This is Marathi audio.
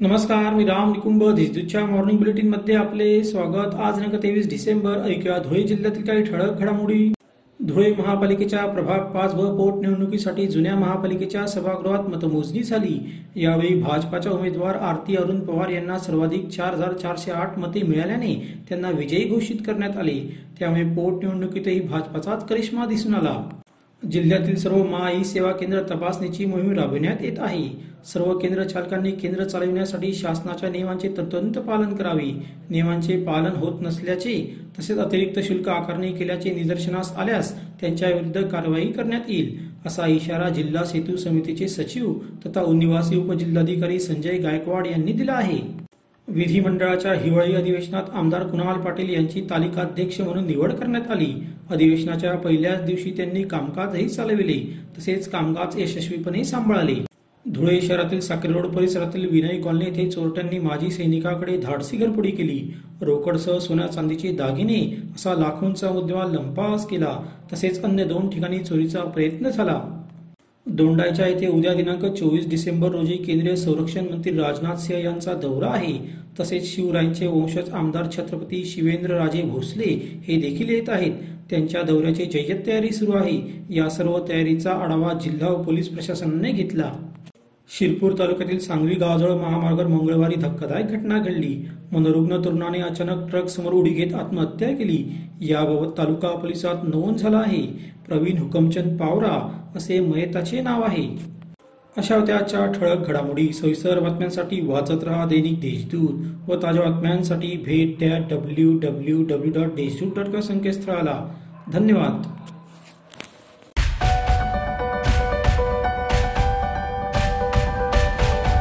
नमस्कार मी राम निकुंभ देशदूतच्या मॉर्निंग बुलेटिनमध्ये आपले स्वागत. आज दिनांक तेवीस डिसेंबर ऐकूया धुळे जिल्ह्यातील काही ठळक घडामोडी. धुळे महापालिकेच्या प्रभाग पाच व पोटनिवडणुकीसाठी जुन्या महापालिकेच्या सभागृहात मतमोजणी झाली. यावेळी भाजपाच्या उमेदवार आरती अरुण पवार यांना सर्वाधिक चार हजार चारशे आठ मते मिळाल्याने त्यांना विजयी घोषित करण्यात आले. त्यामुळे पोटनिवडणुकीतही भाजपाचाच करिश्मा दिसून आला. जिल्ह्यातील सर्व महाई सेवा केंद्र तपासणीची मोहीम राबविण्यात येत आहे. सर्व केंद्र चालकांनी केंद्र चालविण्यासाठी शासनाच्या नियमांचे तंतोतंत पालन करावे. नियमांचे पालन होत नसल्याचे तसेच अतिरिक्त शुल्क आकारणी केल्याचे निदर्शनास आल्यास त्यांच्या विरुद्ध कारवाई करण्यात येईल असा इशारा जिल्हा सेतू समितीचे सचिव तथा निवासी उपजिल्हाधिकारी संजय गायकवाड यांनी दिला आहे. विधिमंडळाच्या हिवाळी अधिवेशनात आमदार कुणाल पाटील यांची तालिकाध्यक्ष म्हणून निवड करण्यात आली. अधिवेशनाच्या पहिल्याच दिवशी त्यांनी कामकाजही चालविले तसेच कामकाज यशस्वीपणे सांभाळले. धुळे शहरातील साखरे रोड परिसरातील विनय कॉलनी येथे चोरट्यांनी माजी सैनिकाकडे धाडसी घरपुडी केली. रोकडसह सोन्या चांदीचे दागिने असा लाखोंचा मुद्देमाल लंपास केला तसेच अन्य दोन ठिकाणी चोरीचा प्रयत्न झाला. दोंडाईच्या येथे उद्या दिनांक चोवीस डिसेंबर रोजी केंद्रीय संरक्षण मंत्री राजनाथ सिंह यांचा दौरा आहे. तसेच शिवरायांचे वंशज आमदार छत्रपती शिवेंद्र राजे भोसले हे देखील येत आहेत. त्यांच्या दौऱ्याची जय्यत तयारी सुरू आहे. या सर्व तयारीचा आढावा जिल्हा पोलीस प्रशासनाने घेतला. शिरपूर तालुक्यातील सांगवी गावाजवळ महामार्गावर मंगळवारी धक्कादायक घटना घडली. मनोरुग्ण तरुणाने अचानक ट्रक समोर उडी घेत आत्महत्या केली. याबाबत तालुका पोलिसात नोंद झाला आहे. प्रवीण हुकमचंद पावरा असे मयताचे नाव आहे. अशा होत्या आजच्या ठळक घडामोडी. सविस्तर बातम्यांसाठी वाचत राहा दैनिक देशदूत व ताज्या बातम्यांसाठी भेट द्या W W W dot Deshdoot dot com संकेतस्थळाला. धन्यवाद.